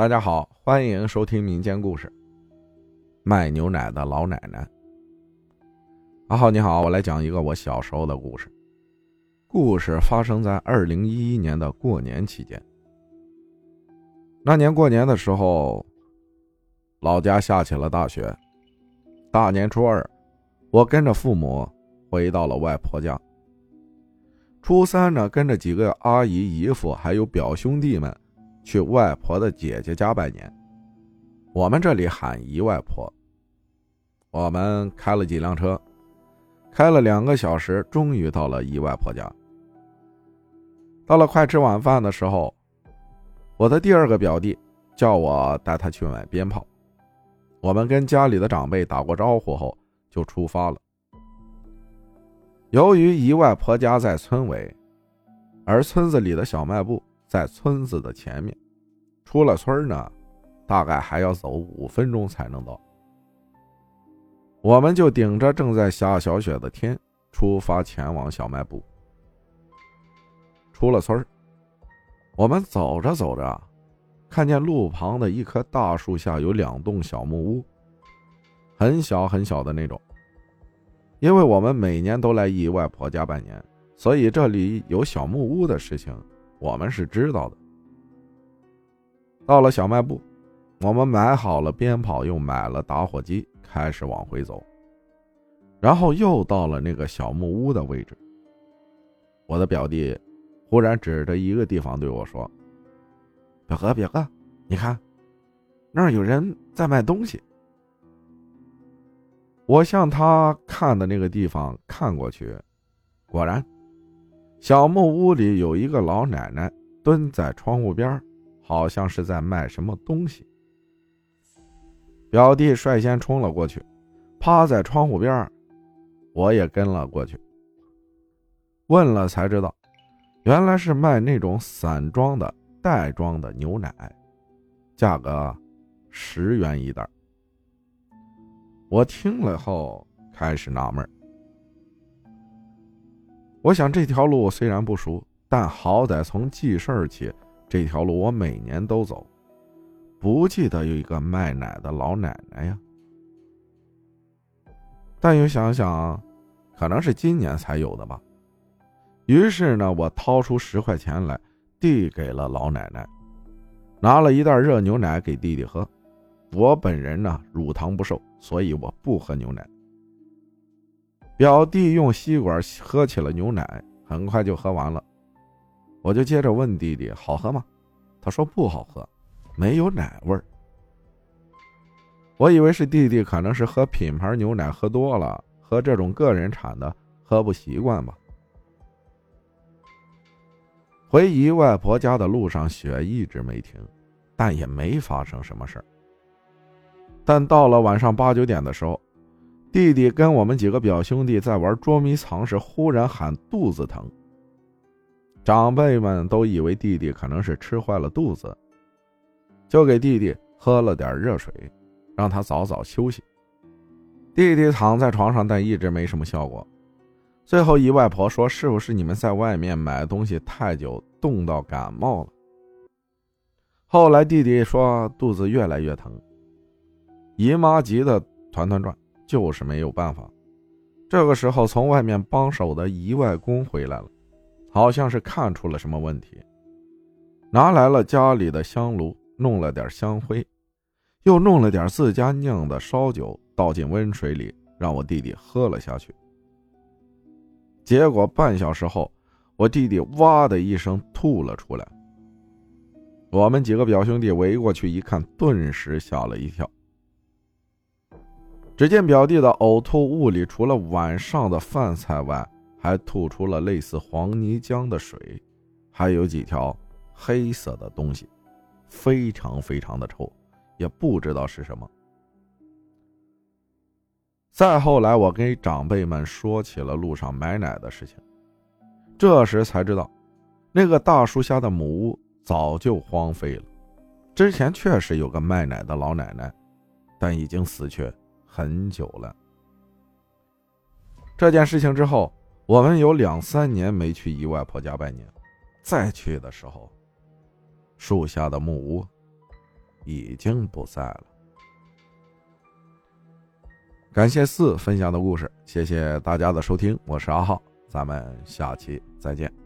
大家好，欢迎收听民间故事。卖牛奶的老奶奶。阿浩你好，我来讲一个我小时候的故事。故事发生在二零一一年的过年期间。那年过年的时候，老家下起了大雪。大年初二，我跟着父母回到了外婆家。初三呢，跟着几个阿姨、姨夫还有表兄弟们。去外婆的姐姐家拜年，我们这里喊姨外婆。我们开了几辆车，开了两个小时，终于到了姨外婆家。到了快吃晚饭的时候，我的第二个表弟叫我带他去买鞭炮。我们跟家里的长辈打过招呼后，就出发了。由于姨外婆家在村尾，而村子里的小卖部。在村子的前面，出了村呢，大概还要走五分钟才能到。我们就顶着正在下小雪的天，出发前往小卖部。出了村我们走着走着，看见路旁的一棵大树下有两栋小木屋，很小很小的那种。因为我们每年都来姨外婆家拜年，所以这里有小木屋的事情。我们是知道的。到了小卖部，我们买好了鞭炮，又买了打火机，开始往回走。然后又到了那个小木屋的位置。我的表弟忽然指着一个地方对我说：“表哥，表哥，你看，那儿有人在卖东西。”我向他看的那个地方看过去，果然。小木屋里有一个老奶奶蹲在窗户边，好像是在卖什么东西。表弟率先冲了过去，趴在窗户边，我也跟了过去。问了才知道，原来是卖那种散装的袋装的牛奶，价格十元一袋。我听了后开始纳闷我想这条路虽然不熟，但好歹从记事儿起，这条路我每年都走。不记得有一个卖奶的老奶奶呀。但又想想，可能是今年才有的吧。于是呢，我掏出十块钱来，递给了老奶奶，拿了一袋热牛奶给弟弟喝。我本人呢，乳糖不受，所以我不喝牛奶。表弟用吸管喝起了牛奶，很快就喝完了。我就接着问弟弟：“好喝吗？”他说：“不好喝，没有奶味儿。”我以为是弟弟可能是喝品牌牛奶喝多了，喝这种个人产的喝不习惯吧。回姨外婆家的路上，雪一直没停，但也没发生什么事儿。但到了晚上八九点的时候。弟弟跟我们几个表兄弟在玩捉迷藏时，忽然喊肚子疼。长辈们都以为弟弟可能是吃坏了肚子，就给弟弟喝了点热水，让他早早休息。弟弟躺在床上，但一直没什么效果。最后，姨外婆说：“是不是你们在外面买东西太久，冻到感冒了？”后来弟弟说肚子越来越疼，姨妈急得团团转。就是没有办法。这个时候，从外面帮手的姨外公回来了，好像是看出了什么问题，拿来了家里的香炉，弄了点香灰，又弄了点自家酿的烧酒，倒进温水里，让我弟弟喝了下去。结果半小时后，我弟弟哇的一声吐了出来。我们几个表兄弟围过去一看，顿时吓了一跳。只见表弟的呕吐物里，除了晚上的饭菜外，还吐出了类似黄泥浆的水，还有几条黑色的东西，非常非常的臭，也不知道是什么。再后来，我跟长辈们说起了路上买奶的事情，这时才知道，那个大树下的母屋早就荒废了，之前确实有个卖奶的老奶奶，但已经死去。很久了。这件事情之后，我们有两三年没去姨外婆家拜年。再去的时候，树下的木屋已经不在了。感谢四分享的故事，谢谢大家的收听，我是阿浩，咱们下期再见。